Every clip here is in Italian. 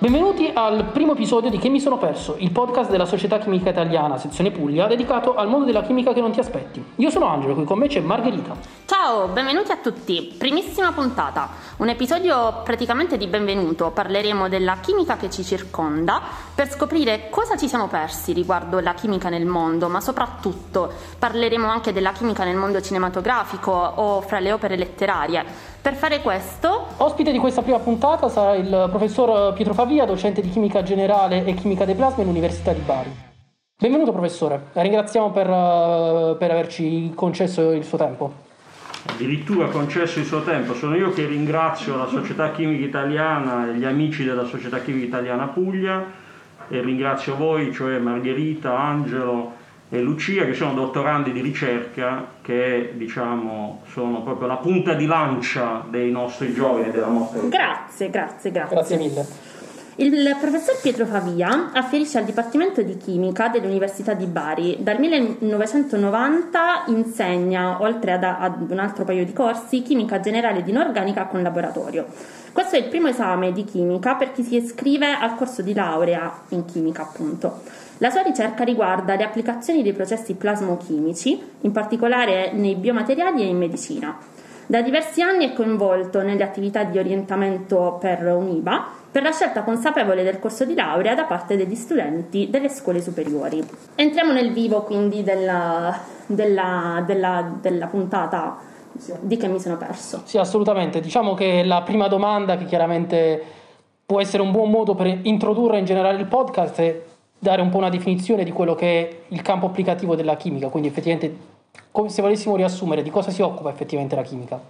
Benvenuti al primo episodio di Che mi sono perso, il podcast della Società Chimica Italiana, sezione Puglia, dedicato al mondo della chimica che non ti aspetti. Io sono Angelo, qui con me c'è Margherita. Ciao, benvenuti a tutti. Primissima puntata, un episodio praticamente di benvenuto. Parleremo della chimica che ci circonda per scoprire cosa ci siamo persi riguardo la chimica nel mondo, ma soprattutto parleremo anche della chimica nel mondo cinematografico o fra le opere letterarie. Per fare questo, Ospite di questa prima puntata sarà il professor Pietro Favia, docente di chimica generale e chimica dei plasmi all'Università di Bari. Benvenuto professore, la ringraziamo per, eh, per averci concesso il suo tempo. addirittura concesso il suo tempo. Sono io che ringrazio la Società Chimica Italiana e gli amici della Società Chimica Italiana Puglia e ringrazio voi, cioè Margherita, Angelo e Lucia, che sono dottorandi di ricerca che diciamo sono proprio la punta di lancia dei nostri giovani e della nostra grazie, grazie, grazie. Grazie mille. Il professor Pietro Favia afferisce al Dipartimento di Chimica dell'Università di Bari. Dal 1990 insegna, oltre ad, ad un altro paio di corsi, chimica generale di inorganica con laboratorio. Questo è il primo esame di chimica per chi si iscrive al corso di laurea in chimica, appunto. La sua ricerca riguarda le applicazioni dei processi plasmochimici, in particolare nei biomateriali e in medicina. Da diversi anni è coinvolto nelle attività di orientamento per UNIBA per la scelta consapevole del corso di laurea da parte degli studenti delle scuole superiori. Entriamo nel vivo quindi della, della, della, della puntata di che mi sono perso. Sì, assolutamente. Diciamo che la prima domanda, che chiaramente può essere un buon modo per introdurre in generale il podcast, è dare un po' una definizione di quello che è il campo applicativo della chimica. Quindi, effettivamente, come se volessimo riassumere di cosa si occupa effettivamente la chimica.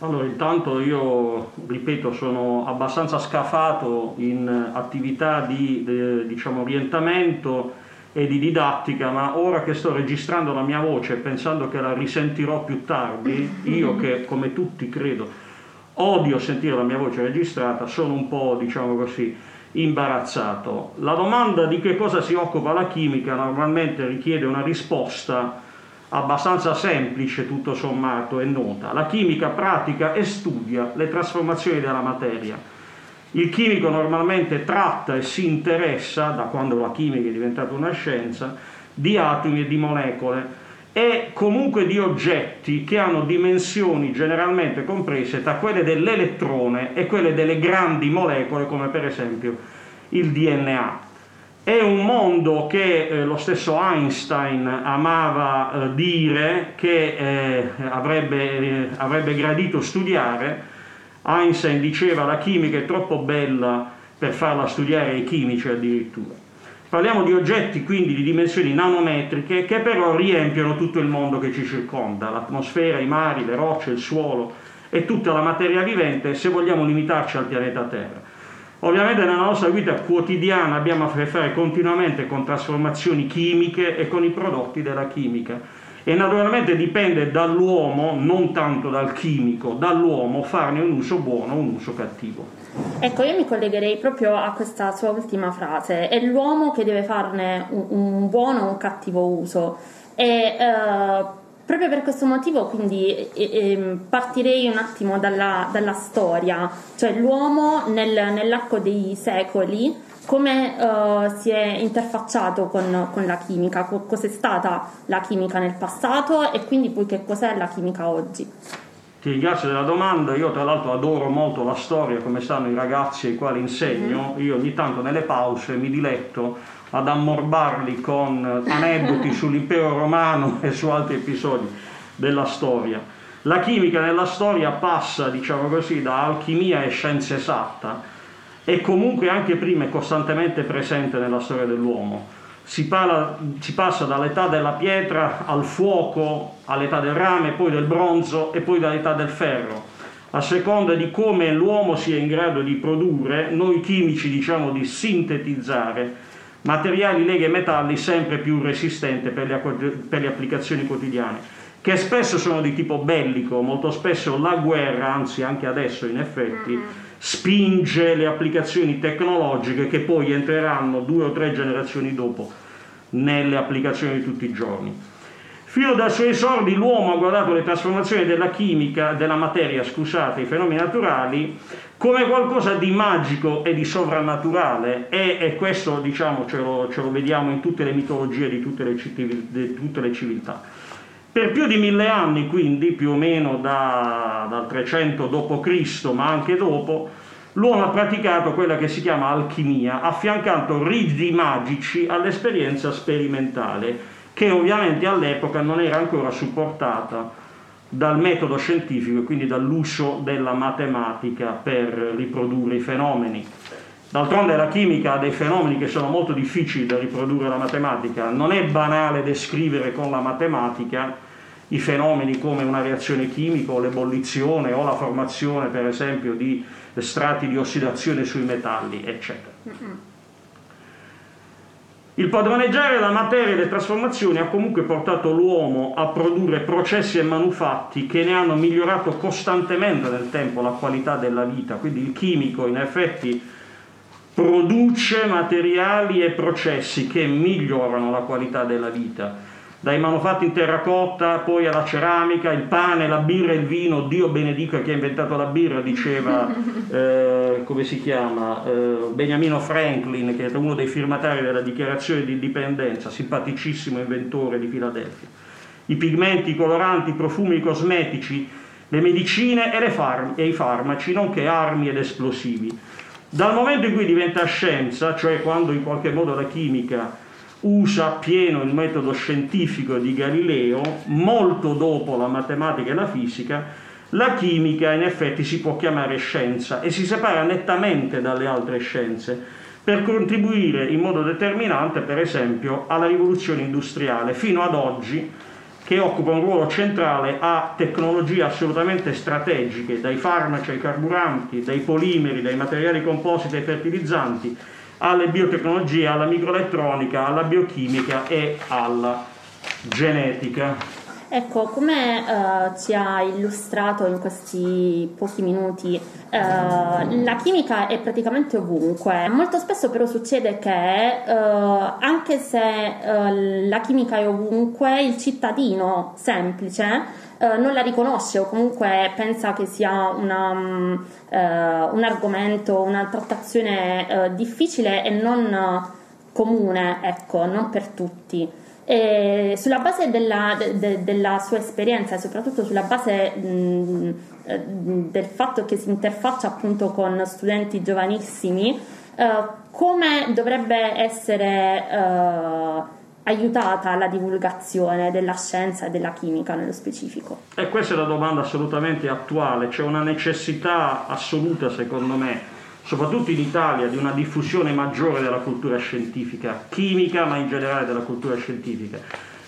Allora, intanto io, ripeto, sono abbastanza scafato in attività di eh, diciamo, orientamento e di didattica, ma ora che sto registrando la mia voce pensando che la risentirò più tardi, io che come tutti credo odio sentire la mia voce registrata, sono un po', diciamo così, imbarazzato. La domanda di che cosa si occupa la chimica normalmente richiede una risposta abbastanza semplice tutto sommato e nota. La chimica pratica e studia le trasformazioni della materia. Il chimico normalmente tratta e si interessa, da quando la chimica è diventata una scienza, di atomi e di molecole e comunque di oggetti che hanno dimensioni generalmente comprese tra quelle dell'elettrone e quelle delle grandi molecole come per esempio il DNA. È un mondo che eh, lo stesso Einstein amava eh, dire che eh, avrebbe, eh, avrebbe gradito studiare. Einstein diceva la chimica è troppo bella per farla studiare ai chimici addirittura. Parliamo di oggetti quindi di dimensioni nanometriche che però riempiono tutto il mondo che ci circonda, l'atmosfera, i mari, le rocce, il suolo e tutta la materia vivente se vogliamo limitarci al pianeta Terra. Ovviamente nella nostra vita quotidiana abbiamo a che fare continuamente con trasformazioni chimiche e con i prodotti della chimica e naturalmente dipende dall'uomo, non tanto dal chimico, dall'uomo farne un uso buono o un uso cattivo. Ecco, io mi collegherei proprio a questa sua ultima frase, è l'uomo che deve farne un, un buono o un cattivo uso. E, eh, proprio per questo motivo, quindi eh, partirei un attimo dalla, dalla storia, cioè l'uomo nel, nell'arco dei secoli come uh, si è interfacciato con, con la chimica, co- cos'è stata la chimica nel passato e quindi poi che cos'è la chimica oggi. Ti ringrazio della domanda, io tra l'altro adoro molto la storia, come sanno i ragazzi ai quali insegno, mm-hmm. io ogni tanto nelle pause mi diletto ad ammorbarli con aneddoti sull'impero romano e su altri episodi della storia. La chimica nella storia passa, diciamo così, da alchimia e scienza esatta e comunque anche prima è costantemente presente nella storia dell'uomo. Si, parla, si, passa dall'età della pietra al fuoco, all'età del rame, poi del bronzo e poi dall'età del ferro. A seconda di come l'uomo sia in grado di produrre, noi chimici diciamo di sintetizzare materiali, leghe e metalli sempre più resistenti per le, per le applicazioni quotidiane, che spesso sono di tipo bellico, molto spesso la guerra, anzi anche adesso in effetti, spinge le applicazioni tecnologiche che poi entreranno due o tre generazioni dopo nelle applicazioni di tutti i giorni. Fino dai suoi esordi l'uomo ha guardato le trasformazioni della chimica, della materia, scusate, i fenomeni naturali, come qualcosa di magico e di sovrannaturale e, e questo diciamo ce lo, ce lo, vediamo in tutte le mitologie di tutte le, di tutte le, civiltà. Per più di mille anni, quindi più o meno da, dal 300 d.C., ma anche dopo, l'uomo ha praticato quella che si chiama alchimia, affiancando riti magici all'esperienza sperimentale, che ovviamente all'epoca non era ancora supportata dal metodo scientifico e quindi dall'uso della matematica per riprodurre i fenomeni. D'altronde la chimica ha dei fenomeni che sono molto difficili da riprodurre la matematica, non è banale descrivere con la matematica i fenomeni come una reazione chimica o l'ebollizione o la formazione per esempio di strati di ossidazione sui metalli, eccetera. Il padroneggiare la materia e le trasformazioni ha comunque portato l'uomo a produrre processi e manufatti che ne hanno migliorato costantemente nel tempo la qualità della vita, quindi il chimico in effetti produce materiali e processi che migliorano la qualità della vita dai manufatti in terracotta, poi alla ceramica, il pane, la birra e il vino, Dio benedica chi ha inventato la birra, diceva, eh, come si chiama, eh, Beniamino Franklin, che era uno dei firmatari della dichiarazione di indipendenza, simpaticissimo inventore di Filadelfia. I pigmenti, i coloranti, i profumi, i cosmetici, le medicine e, le farm- e i farmaci, nonché armi ed esplosivi. Dal momento in cui diventa scienza, cioè quando in qualche modo la chimica usa appieno il metodo scientifico di Galileo, molto dopo la matematica e la fisica, la chimica in effetti si può chiamare scienza e si separa nettamente dalle altre scienze per contribuire in modo determinante, per esempio, alla rivoluzione industriale, fino ad oggi, che occupa un ruolo centrale a tecnologie assolutamente strategiche, dai farmaci ai carburanti, dai polimeri, dai materiali compositi ai fertilizzanti, alle biotecnologie, alla microelettronica, alla biochimica e alla genetica. Ecco, come uh, ci ha illustrato in questi pochi minuti, uh, la chimica è praticamente ovunque. Molto spesso però succede che uh, anche se la chimica è ovunque, il cittadino semplice non la riconosce o comunque pensa che sia una, um, un argomento, una trattazione difficile e non comune, ecco, non per tutti. E sulla base della, de, della, sua esperienza e soprattutto sulla base mh, eh, del fatto che si interfaccia appunto con studenti giovanissimi, eh, come dovrebbe essere eh, aiutata la divulgazione della scienza e della chimica nello specifico? E questa è una domanda assolutamente attuale, c'è una necessità assoluta secondo me soprattutto in Italia, di una diffusione maggiore della cultura scientifica, chimica, ma in generale della cultura scientifica.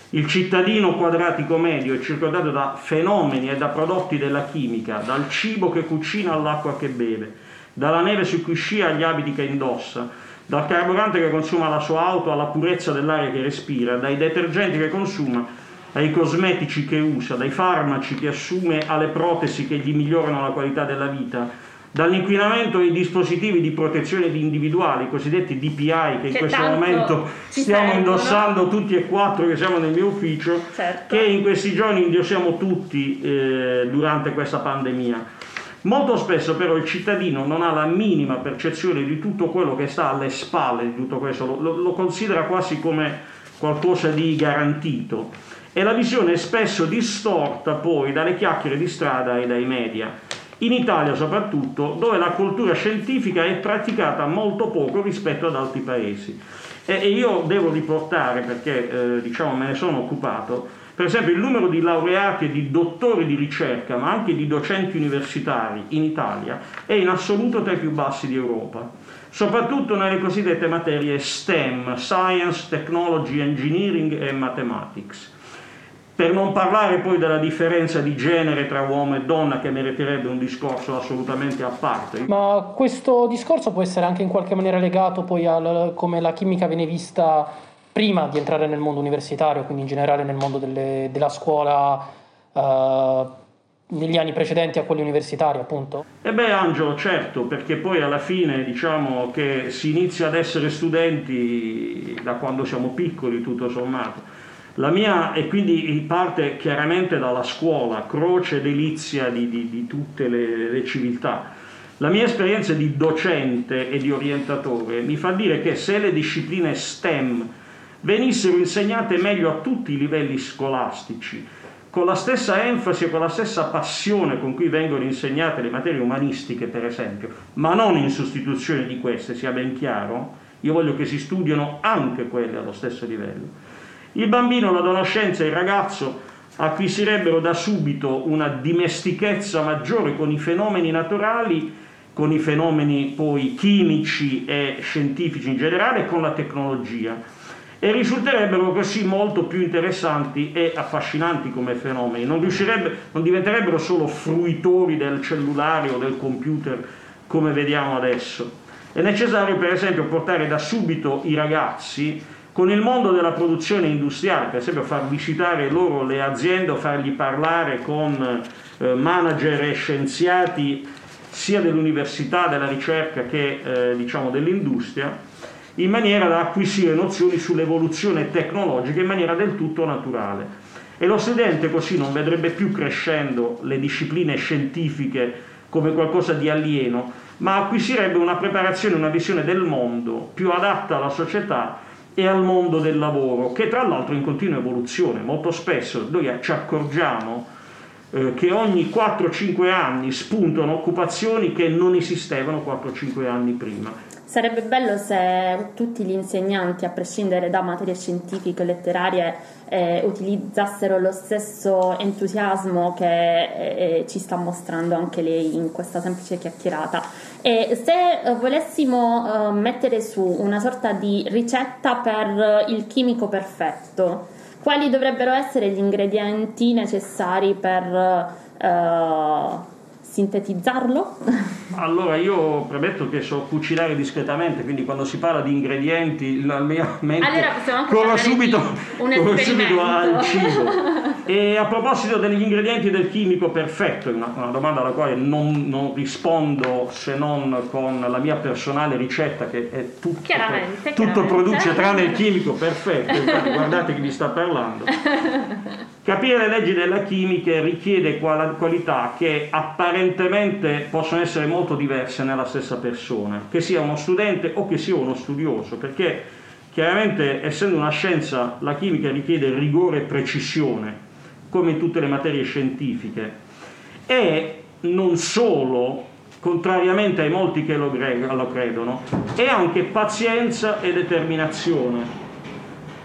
Il cittadino quadratico medio è circondato da fenomeni e da prodotti della chimica, dal cibo che cucina all'acqua che beve, dalla neve su cui scia agli abiti che indossa, dal carburante che consuma la sua auto alla purezza dell'aria che respira, dai detergenti che consuma ai cosmetici che usa, dai farmaci che assume alle protesi che gli migliorano la qualità della vita, dall'inquinamento ai dispositivi di protezione individuali, i cosiddetti DPI che in questo momento stiamo servono. indossando tutti e quattro che siamo nel mio ufficio, certo. che in questi giorni indossiamo tutti eh, durante questa pandemia. Molto spesso però il cittadino non ha la minima percezione di tutto quello che sta alle spalle di tutto questo, lo, lo considera quasi come qualcosa di garantito. E la visione è spesso distorta poi dalle chiacchiere di strada e dai media. In Italia soprattutto, dove la cultura scientifica è praticata molto poco rispetto ad altri paesi. E, e io devo riportare, perché eh, diciamo me ne sono occupato, per esempio il numero di laureati e di dottori di ricerca, ma anche di docenti universitari in Italia, è in assoluto tra i più bassi di Europa, soprattutto nelle cosiddette materie STEM, Science, Technology, Engineering e Mathematics per non parlare poi della differenza di genere tra uomo e donna che meriterebbe un discorso assolutamente a parte. Ma questo discorso può essere anche in qualche maniera legato poi a come la chimica viene vista prima di entrare nel mondo universitario, quindi in generale nel mondo delle, della scuola uh, negli anni precedenti a quelli universitari, appunto? E beh, Angelo, certo, perché poi alla fine diciamo che si inizia ad essere studenti da quando siamo piccoli, tutto sommato la mia, e quindi parte chiaramente dalla scuola, croce delizia di, di, di tutte le, le civiltà. La mia esperienza di docente e di orientatore mi fa dire che se le discipline STEM venissero insegnate meglio a tutti i livelli scolastici, con la stessa enfasi e con la stessa passione con cui vengono insegnate le materie umanistiche, per esempio, ma non in sostituzione di queste, sia ben chiaro, io voglio che si studiano anche quelle allo stesso livello. Il bambino, l'adolescenza e il ragazzo acquisirebbero da subito una dimestichezza maggiore con i fenomeni naturali, con i fenomeni poi chimici e scientifici in generale e con la tecnologia e risulterebbero così molto più interessanti e affascinanti come fenomeni, non, non diventerebbero solo fruitori del cellulare o del computer come vediamo adesso. È necessario per esempio portare da subito i ragazzi con il mondo della produzione industriale, per esempio far visitare loro le aziende o fargli parlare con eh, manager e scienziati sia dell'università, della ricerca che eh, diciamo dell'industria, in maniera da acquisire nozioni sull'evoluzione tecnologica in maniera del tutto naturale. E lo studente così non vedrebbe più crescendo le discipline scientifiche come qualcosa di alieno, ma acquisirebbe una preparazione, una visione del mondo più adatta alla società e al mondo del lavoro, che tra l'altro è in continua evoluzione. Molto spesso noi ci accorgiamo eh, che ogni 4-5 anni spuntano occupazioni che non esistevano 4-5 anni prima. Sarebbe bello se tutti gli insegnanti, a prescindere da materie scientifiche e letterarie, eh, utilizzassero lo stesso entusiasmo che eh, ci sta mostrando anche lei in questa semplice chiacchierata. E se eh, volessimo eh, mettere su una sorta di ricetta per il chimico perfetto, quali dovrebbero essere gli ingredienti necessari per eh, sintetizzarlo? Allora, io premetto che so cucinare discretamente, quindi quando si parla di ingredienti, la mia mente allora corro subito, corro subito al cibo. E a proposito degli ingredienti del chimico perfetto, una, una domanda alla quale non, non, rispondo se non con la mia personale ricetta, che è tutto, chiaramente, tutto chiaramente. produce tranne il chimico perfetto, infatti guardate chi vi sta parlando. Capire le leggi della chimica richiede qualità che apparentemente possono essere molto diverse nella stessa persona, che sia uno studente o che sia uno studioso, perché chiaramente essendo una scienza la chimica richiede rigore e precisione, come in tutte le materie scientifiche, e non solo, contrariamente ai molti che lo credono, è anche pazienza e determinazione.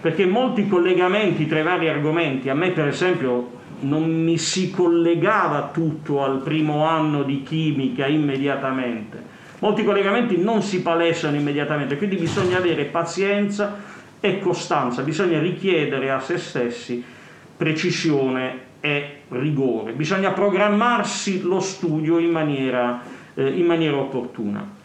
Perché molti collegamenti tra i vari argomenti, a me per esempio non mi si collegava tutto al primo anno di chimica immediatamente, molti collegamenti non si palesano immediatamente, quindi bisogna avere pazienza e costanza, bisogna richiedere a se stessi precisione e rigore, bisogna programmarsi lo studio in maniera, eh, in maniera opportuna.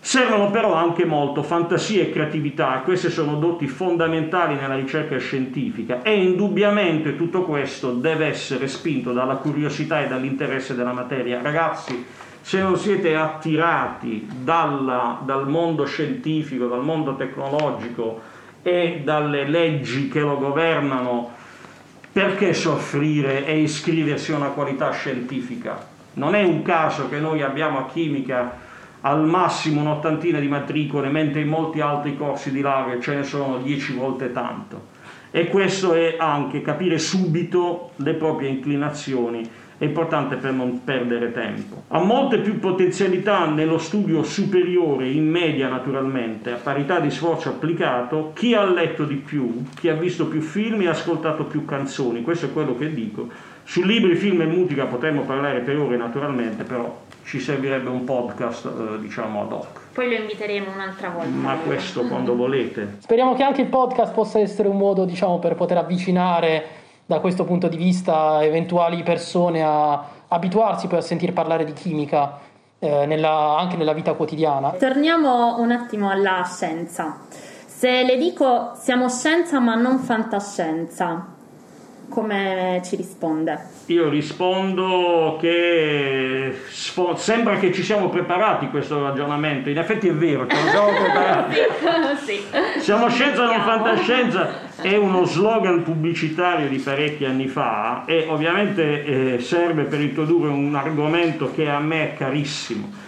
Servono però anche molto fantasia e creatività, queste sono doti fondamentali nella ricerca scientifica e indubbiamente tutto questo deve essere spinto dalla curiosità e dall'interesse della materia. Ragazzi, se non siete attirati dalla, dal mondo scientifico, dal mondo tecnologico e dalle leggi che lo governano, perché soffrire e iscriversi a una qualità scientifica? Non è un caso che noi abbiamo a chimica al massimo un'ottantina di matricole, mentre in molti altri corsi di laurea ce ne sono dieci volte tanto. E questo è anche capire subito le proprie inclinazioni, è importante per non perdere tempo. Ha molte più potenzialità nello studio superiore, in media naturalmente, a parità di sforzo applicato, chi ha letto di più, chi ha visto più film e ha ascoltato più canzoni, questo è quello che dico. Su libri, film e musica potremmo parlare per ore naturalmente, però ci servirebbe un podcast eh, diciamo ad hoc. Poi lo inviteremo un'altra volta. Ma questo quando volete. Speriamo che anche il podcast possa essere un modo diciamo per poter avvicinare da questo punto di vista eventuali persone a abituarsi poi a sentir parlare di chimica eh, nella, anche nella vita quotidiana. Torniamo un attimo alla scienza. Se le dico siamo scienza ma non fantascienza, come ci risponde? Io rispondo che sfo- sembra che ci siamo preparati questo ragionamento, in effetti è vero, ce lo siamo preparati. sì. Siamo scienza non fantascienza è uno slogan pubblicitario di parecchi anni fa e ovviamente eh, serve per introdurre un argomento che a me è carissimo.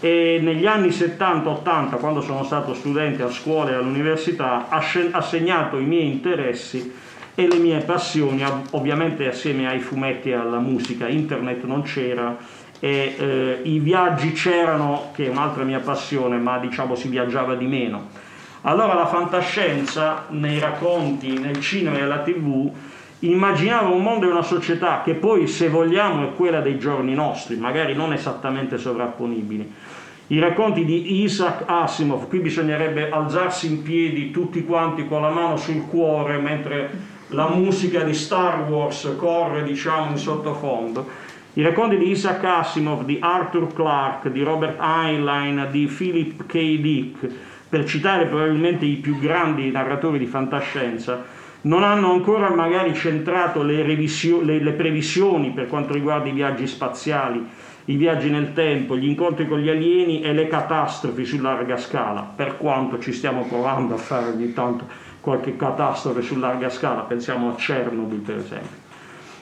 E negli anni 70-80, quando sono stato studente a scuola e all'università, ha segnato i miei interessi e le mie passioni, ovviamente assieme ai fumetti e alla musica, internet non c'era e eh, i viaggi c'erano, che è un'altra mia passione, ma diciamo si viaggiava di meno. Allora la fantascienza nei racconti, nel cinema e nella tv immaginava un mondo e una società che poi se vogliamo è quella dei giorni nostri, magari non esattamente sovrapponibili. I racconti di Isaac Asimov, qui bisognerebbe alzarsi in piedi tutti quanti con la mano sul cuore mentre la musica di Star Wars corre diciamo in sottofondo. I racconti di Isaac Asimov, di Arthur Clarke, di Robert Heinlein, di Philip K. Dick, per citare probabilmente i più grandi narratori di fantascienza, non hanno ancora magari centrato le, revisio- le, le previsioni per quanto riguarda i viaggi spaziali, i viaggi nel tempo, gli incontri con gli alieni e le catastrofi su larga scala, per quanto ci stiamo provando a fare ogni tanto qualche catastrofe su larga scala, pensiamo a Chernobyl per esempio.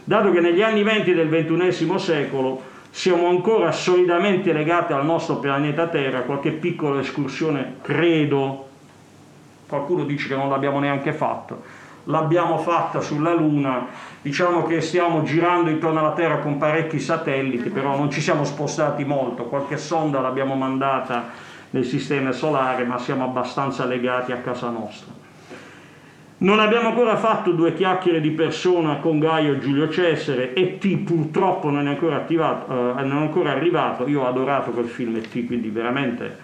Dato che negli anni 20 del XXI secolo siamo ancora solidamente legati al nostro pianeta Terra, qualche piccola escursione, credo, qualcuno dice che non l'abbiamo neanche fatto, l'abbiamo fatta sulla Luna, diciamo che stiamo girando intorno alla Terra con parecchi satelliti, però non ci siamo spostati molto, qualche sonda l'abbiamo mandata nel sistema solare, ma siamo abbastanza legati a casa nostra. Non abbiamo ancora fatto due chiacchiere di persona con Gaio e Giulio Cesare, E.T. purtroppo non è ancora, attivato, eh, non è ancora arrivato, io ho adorato quel film E.T., quindi veramente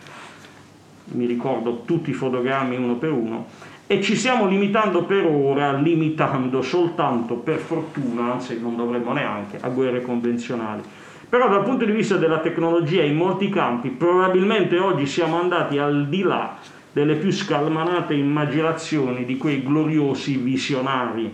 mi ricordo tutti i fotogrammi uno per uno, e ci stiamo limitando per ora, limitando soltanto per fortuna, anzi non dovremmo neanche, a guerre convenzionali. Però dal punto di vista della tecnologia in molti campi probabilmente oggi siamo andati al di là delle più scalmanate immaginazioni di quei gloriosi visionari.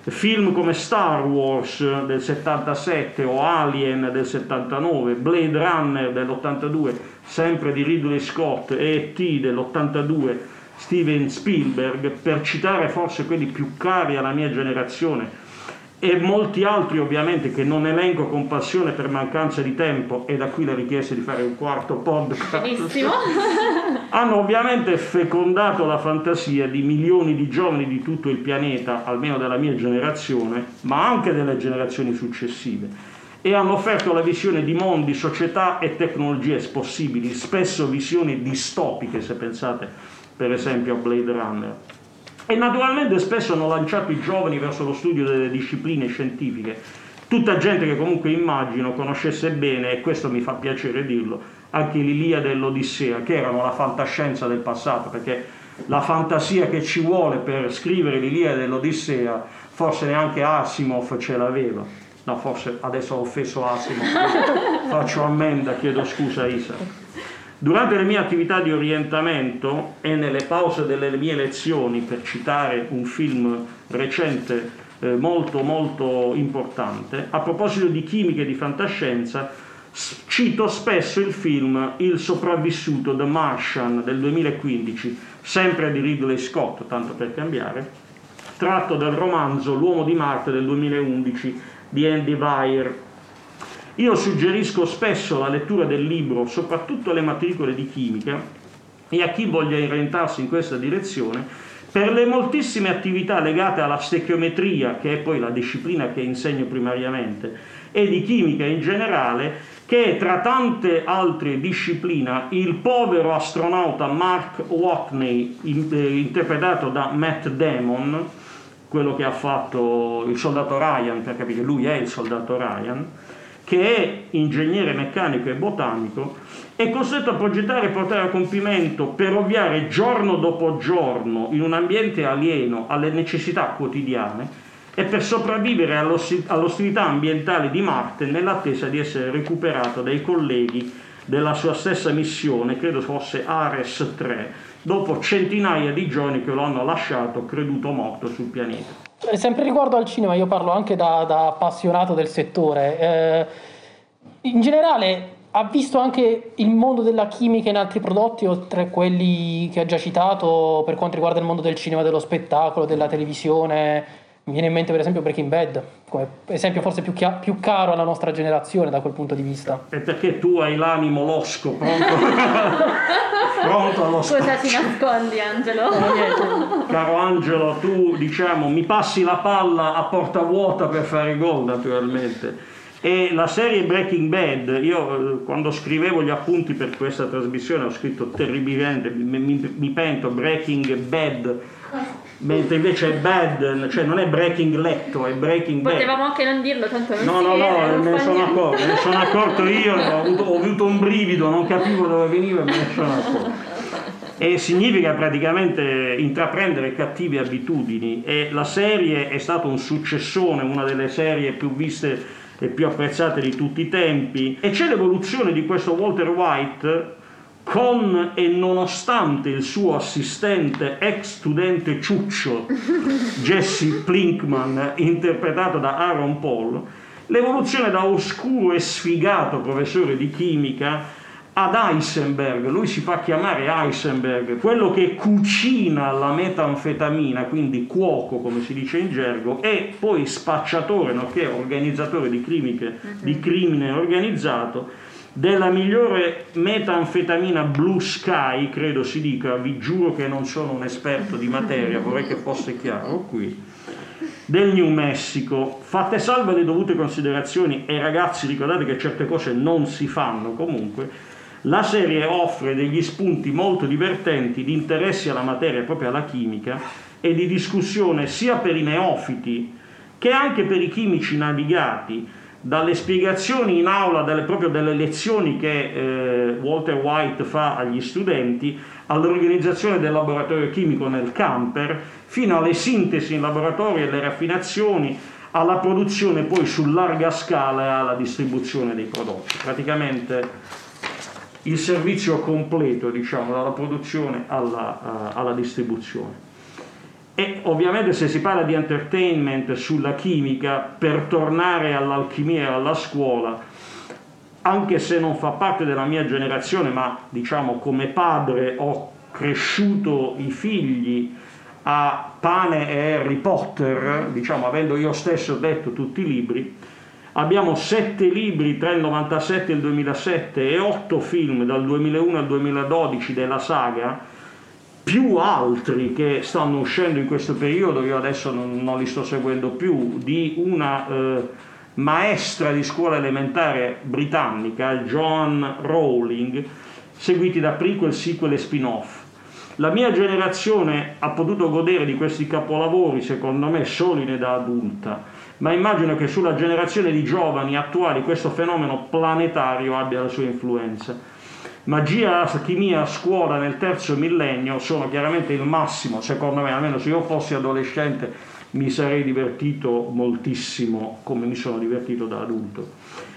Film come Star Wars del 77 o Alien del 79, Blade Runner dell'82, sempre di Ridley Scott, e E.T. dell'82, Steven Spielberg, per citare forse quelli più cari alla mia generazione, e molti altri ovviamente che non elenco con passione per mancanza di tempo e da qui la richiesta di fare un quarto podcast Benissimo. hanno ovviamente fecondato la fantasia di milioni di giovani di tutto il pianeta, almeno della mia generazione, ma anche delle generazioni successive, e hanno offerto la visione di mondi, società e tecnologie possibili, spesso visioni distopiche se pensate per esempio a Blade Runner. E naturalmente spesso hanno lanciato i giovani verso lo studio delle discipline scientifiche, tutta gente che comunque immagino conoscesse bene, e questo mi fa piacere dirlo, anche l'Iliade e l'Odissea, che erano la fantascienza del passato, perché la fantasia che ci vuole per scrivere l'Iliade e l'Odissea, forse neanche Asimov ce l'aveva. No, forse adesso ho offeso Asimov, faccio ammenda, chiedo scusa a Isa. Durante le mie attività di orientamento e nelle pause delle mie lezioni, per citare un film recente eh, molto molto importante, a proposito di chimica e di fantascienza, cito spesso il film Il sopravvissuto The Martian del 2015, sempre di Ridley Scott, tanto per cambiare, tratto dal romanzo L'uomo di Marte del 2011 di Andy Weir. Io suggerisco spesso la lettura del libro, soprattutto alle matricole di chimica, e a chi voglia orientarsi in questa direzione, per le moltissime attività legate alla stechiometria, che è poi la disciplina che insegno primariamente, e di chimica in generale, che tra tante altre discipline il povero astronauta Mark Watney, eh, interpretato da Matt Damon, quello che ha fatto il soldato Ryan, per capire, lui è il soldato Ryan, che è ingegnere meccanico e botanico, è costretto a progettare e portare a compimento per ovviare giorno dopo giorno in un ambiente alieno alle necessità quotidiane e per sopravvivere all'ostilità ambientale di Marte nell'attesa di essere recuperato dai colleghi della sua stessa missione, credo fosse Ares 3, dopo centinaia di giorni che lo hanno lasciato creduto morto sul pianeta. sempre riguardo al cinema, io parlo anche da, da appassionato del settore. Eh, in generale, ha visto anche il mondo della chimica in altri prodotti, oltre a quelli che ha già citato, per quanto riguarda il mondo del cinema, dello spettacolo, della televisione? Mi viene in mente per esempio Breaking Bad, come esempio forse più, chia- più caro alla nostra generazione da quel punto di vista. È perché tu hai l'animo losco, pronto, pronto allo Cosa ti nascondi, Angelo? Caro Angelo, tu diciamo mi passi la palla a porta vuota per fare gol naturalmente. E la serie Breaking Bad, io eh, quando scrivevo gli appunti per questa trasmissione ho scritto terribilmente, mi, mi, mi pento Breaking Bad, mentre invece è bad, cioè non è breaking letto, è breaking bad. Potevamo anche non dirlo, tanto non No, no, no, non me ne sono accorto, me ne sono accorto io, ho avuto, ho avuto un brivido, non capivo dove veniva e me ne sono accorto. E significa praticamente intraprendere cattive abitudini e la serie è stata un successone, una delle serie più viste e più apprezzate di tutti i tempi e c'è l'evoluzione di questo Walter White con e nonostante il suo assistente ex studente ciuccio Jesse Plinkman interpretato da Aaron Paul l'evoluzione da oscuro e sfigato professore di chimica ad Heisenberg, lui si fa chiamare Heisenberg, quello che cucina la metanfetamina, quindi cuoco come si dice in gergo, e poi spacciatore, nonché organizzatore di, crimiche, di crimine organizzato, della migliore metanfetamina Blue Sky, credo si dica, vi giuro che non sono un esperto di materia, vorrei che fosse chiaro qui, del New Mexico. Fatte salve le dovute considerazioni, e ragazzi ricordate che certe cose non si fanno comunque, la serie offre degli spunti molto divertenti di interessi alla materia proprio alla chimica e di discussione sia per i neofiti che anche per i chimici navigati dalle spiegazioni in aula delle, proprio delle lezioni che eh, Walter White fa agli studenti all'organizzazione del laboratorio chimico nel camper fino alle sintesi in laboratorio e le raffinazioni alla produzione poi su larga scala e alla distribuzione dei prodotti praticamente il servizio completo, diciamo, dalla produzione alla, uh, alla distribuzione. E ovviamente se si parla di entertainment sulla chimica, per tornare all'alchimia e alla scuola, anche se non fa parte della mia generazione, ma diciamo come padre ho cresciuto i figli a Pane e Harry Potter, diciamo avendo io stesso letto tutti i libri, Abbiamo sette libri tra il 97 e il 2007 e otto film dal 2001 al 2012 della saga, più altri che stanno uscendo in questo periodo, io adesso non, non li sto seguendo più, di una eh, maestra di scuola elementare britannica, Joan Rowling, seguiti da prequel, sequel e spin-off. La mia generazione ha potuto godere di questi capolavori, secondo me, solo in età adulta ma immagino che sulla generazione di giovani attuali questo fenomeno planetario abbia la sua influenza. Magia, alchimia, scuola nel terzo millennio sono chiaramente il massimo, secondo me, almeno se io fossi adolescente mi sarei divertito moltissimo come mi sono divertito da adulto.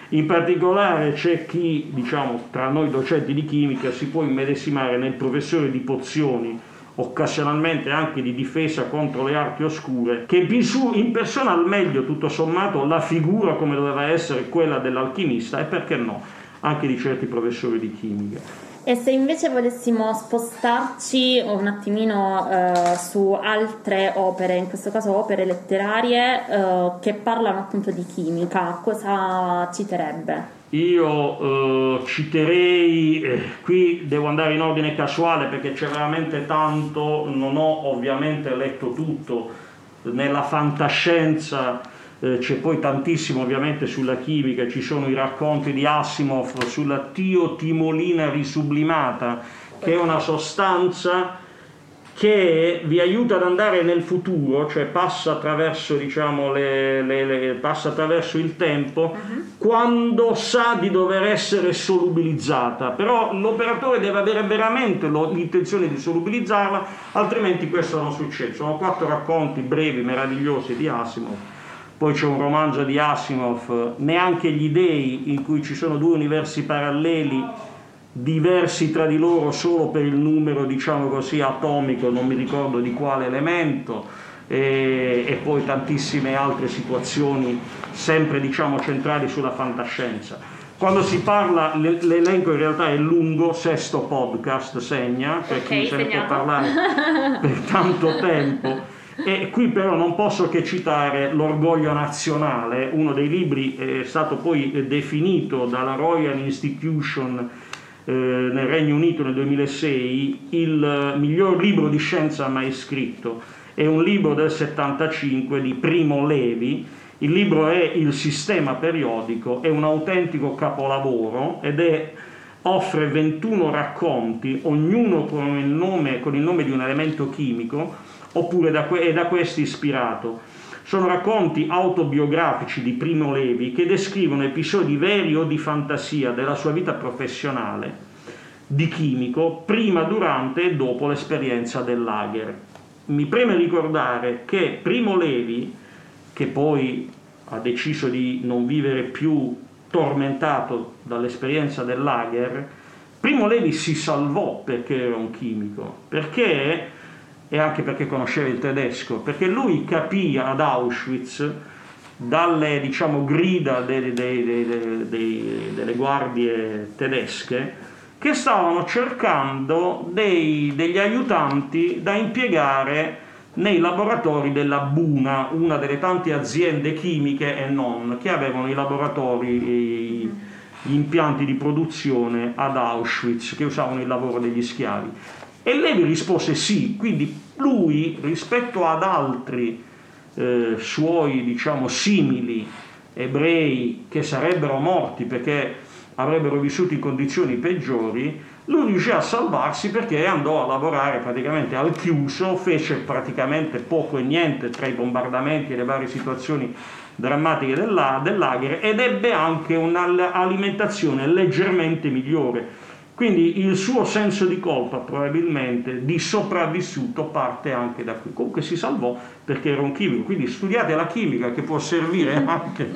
In particolare c'è chi, diciamo, tra noi docenti di chimica si può immedesimare nel professore di pozioni occasionalmente anche di difesa contro le arti oscure, che in persona al meglio tutto sommato la figura come doveva essere quella dell'alchimista e perché no, anche di certi professori di chimica. E se invece volessimo spostarci un attimino eh, su altre opere, in questo caso opere letterarie eh, che parlano appunto di chimica, cosa citerebbe? Io eh, citerei, eh, qui devo andare in ordine casuale perché c'è veramente tanto, non ho ovviamente letto tutto, nella fantascienza eh, c'è poi tantissimo ovviamente sulla chimica, ci sono i racconti di Asimov sulla tiotimolina risublimata, che è una sostanza che vi aiuta ad andare nel futuro, cioè passa attraverso, diciamo, le, le, le, passa attraverso il tempo, uh-huh. quando sa di dover essere solubilizzata. Però l'operatore deve avere veramente lo, l'intenzione di solubilizzarla, altrimenti questo non succede. Sono quattro racconti brevi, meravigliosi di Asimov. Poi c'è un romanzo di Asimov, Neanche gli dei, in cui ci sono due universi paralleli diversi tra di loro solo per il numero, diciamo così, atomico, non mi ricordo di quale elemento. e, e poi tantissime altre situazioni sempre diciamo centrali sulla fantascienza. Quando si parla, l'elenco in realtà è lungo, sesto podcast segna, per okay, se ne può parlare per tanto tempo. E qui però non posso che citare L'orgoglio nazionale, uno dei libri è stato poi definito dalla Royal Institution eh, nel Regno Unito nel 2006 il miglior libro di scienza mai scritto. È un libro del 75 di Primo Levi. Il libro è Il sistema periodico, è un autentico capolavoro ed è offre 21 racconti, ognuno con il nome, con il nome di un elemento chimico, oppure da, è da questi ispirato. Sono racconti autobiografici di Primo Levi che descrivono episodi veri o di fantasia della sua vita professionale di chimico prima, durante e dopo l'esperienza del lager. Mi preme ricordare che Primo Levi, che poi ha deciso di non vivere più tormentato dall'esperienza del lager, Primo Levi si salvò perché era un chimico, perché, e anche perché conosceva il tedesco, perché lui capì ad Auschwitz dalle diciamo, grida dei, dei, dei, delle guardie tedesche che stavano cercando degli aiutanti da impiegare nei laboratori della Buna, una delle tante aziende chimiche e non, che avevano i laboratori, gli impianti di produzione ad Auschwitz, che usavano il lavoro degli schiavi. E Levi rispose sì, quindi lui rispetto ad altri eh, suoi, diciamo, simili ebrei che sarebbero morti perché avrebbero vissuto in condizioni peggiori, lui riuscì a salvarsi perché andò a lavorare praticamente al chiuso, fece praticamente poco e niente tra i bombardamenti e le varie situazioni drammatiche del, lager ed ebbe anche un'alimentazione leggermente migliore. Quindi il suo senso di colpa probabilmente di sopravvissuto parte anche da qui. Comunque si salvò perché era un chimico, quindi studiate la chimica che può servire anche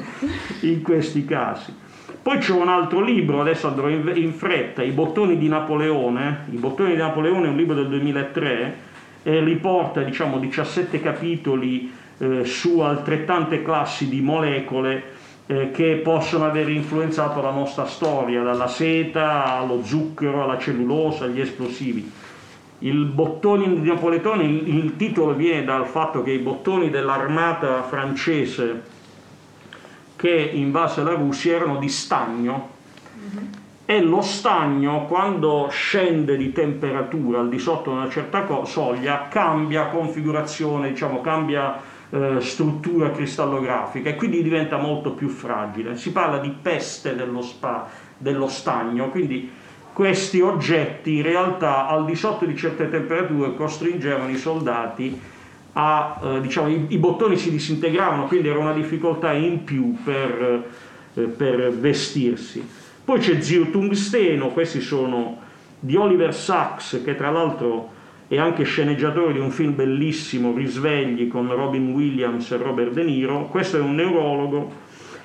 in questi casi. Poi c'è un altro libro, adesso andrò in, fretta, I bottoni di Napoleone. I bottoni di Napoleone è un libro del 2003 e riporta diciamo, 17 capitoli eh, su altrettante classi di molecole eh, che possono aver influenzato la nostra storia, dalla seta allo zucchero, alla cellulosa, agli esplosivi. Il bottoni di Napoleone, il, il titolo viene dal fatto che i bottoni dell'armata francese che invase la Russia erano di stagno mm-hmm. e lo stagno quando scende di temperatura al di sotto di una certa co- soglia cambia configurazione, diciamo, cambia eh, struttura cristallografica e quindi diventa molto più fragile. Si parla di peste dello, spa, dello stagno, quindi questi oggetti in realtà al di sotto di certe temperature costringevano i soldati a, eh, diciamo, i, i, bottoni si disintegravano, quindi era una difficoltà in più per, eh, per vestirsi. Poi c'è Zio Tungsteno, questi sono di Oliver Sacks, che tra l'altro è anche sceneggiatore di un film bellissimo, Risvegli, con Robin Williams e Robert De Niro. Questo è un neurologo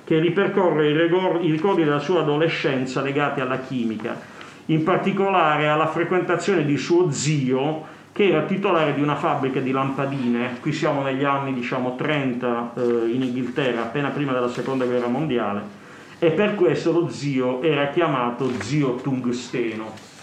che ripercorre i ricordi della sua adolescenza legati alla chimica, in particolare alla frequentazione di suo zio, che era titolare di una fabbrica di lampadine, qui siamo negli anni diciamo 30 eh, in Inghilterra, appena prima della seconda guerra mondiale, e per questo lo zio era chiamato zio tungsteno.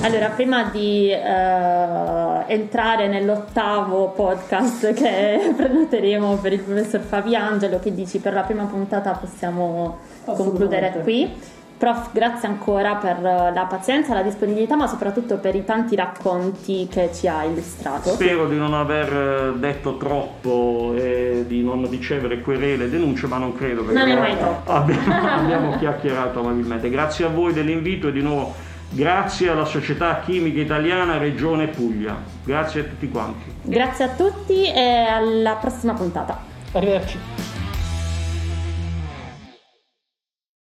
Allora, prima di uh, entrare nell'ottavo podcast che prenoteremo per il professor Fabiangelo, che dici per la prima puntata possiamo concludere qui. Prof, grazie ancora per la pazienza, la disponibilità, ma soprattutto per i tanti racconti che ci ha illustrato. Spero di non aver detto troppo e di non ricevere querele e denunce, ma non credo perché non è mai troppo. Abbiamo, abbiamo chiacchierato amabilmente. Grazie a voi dell'invito e di nuovo grazie alla Società Chimica Italiana Regione Puglia. Grazie a tutti quanti. Grazie a tutti e alla prossima puntata. Arrivederci.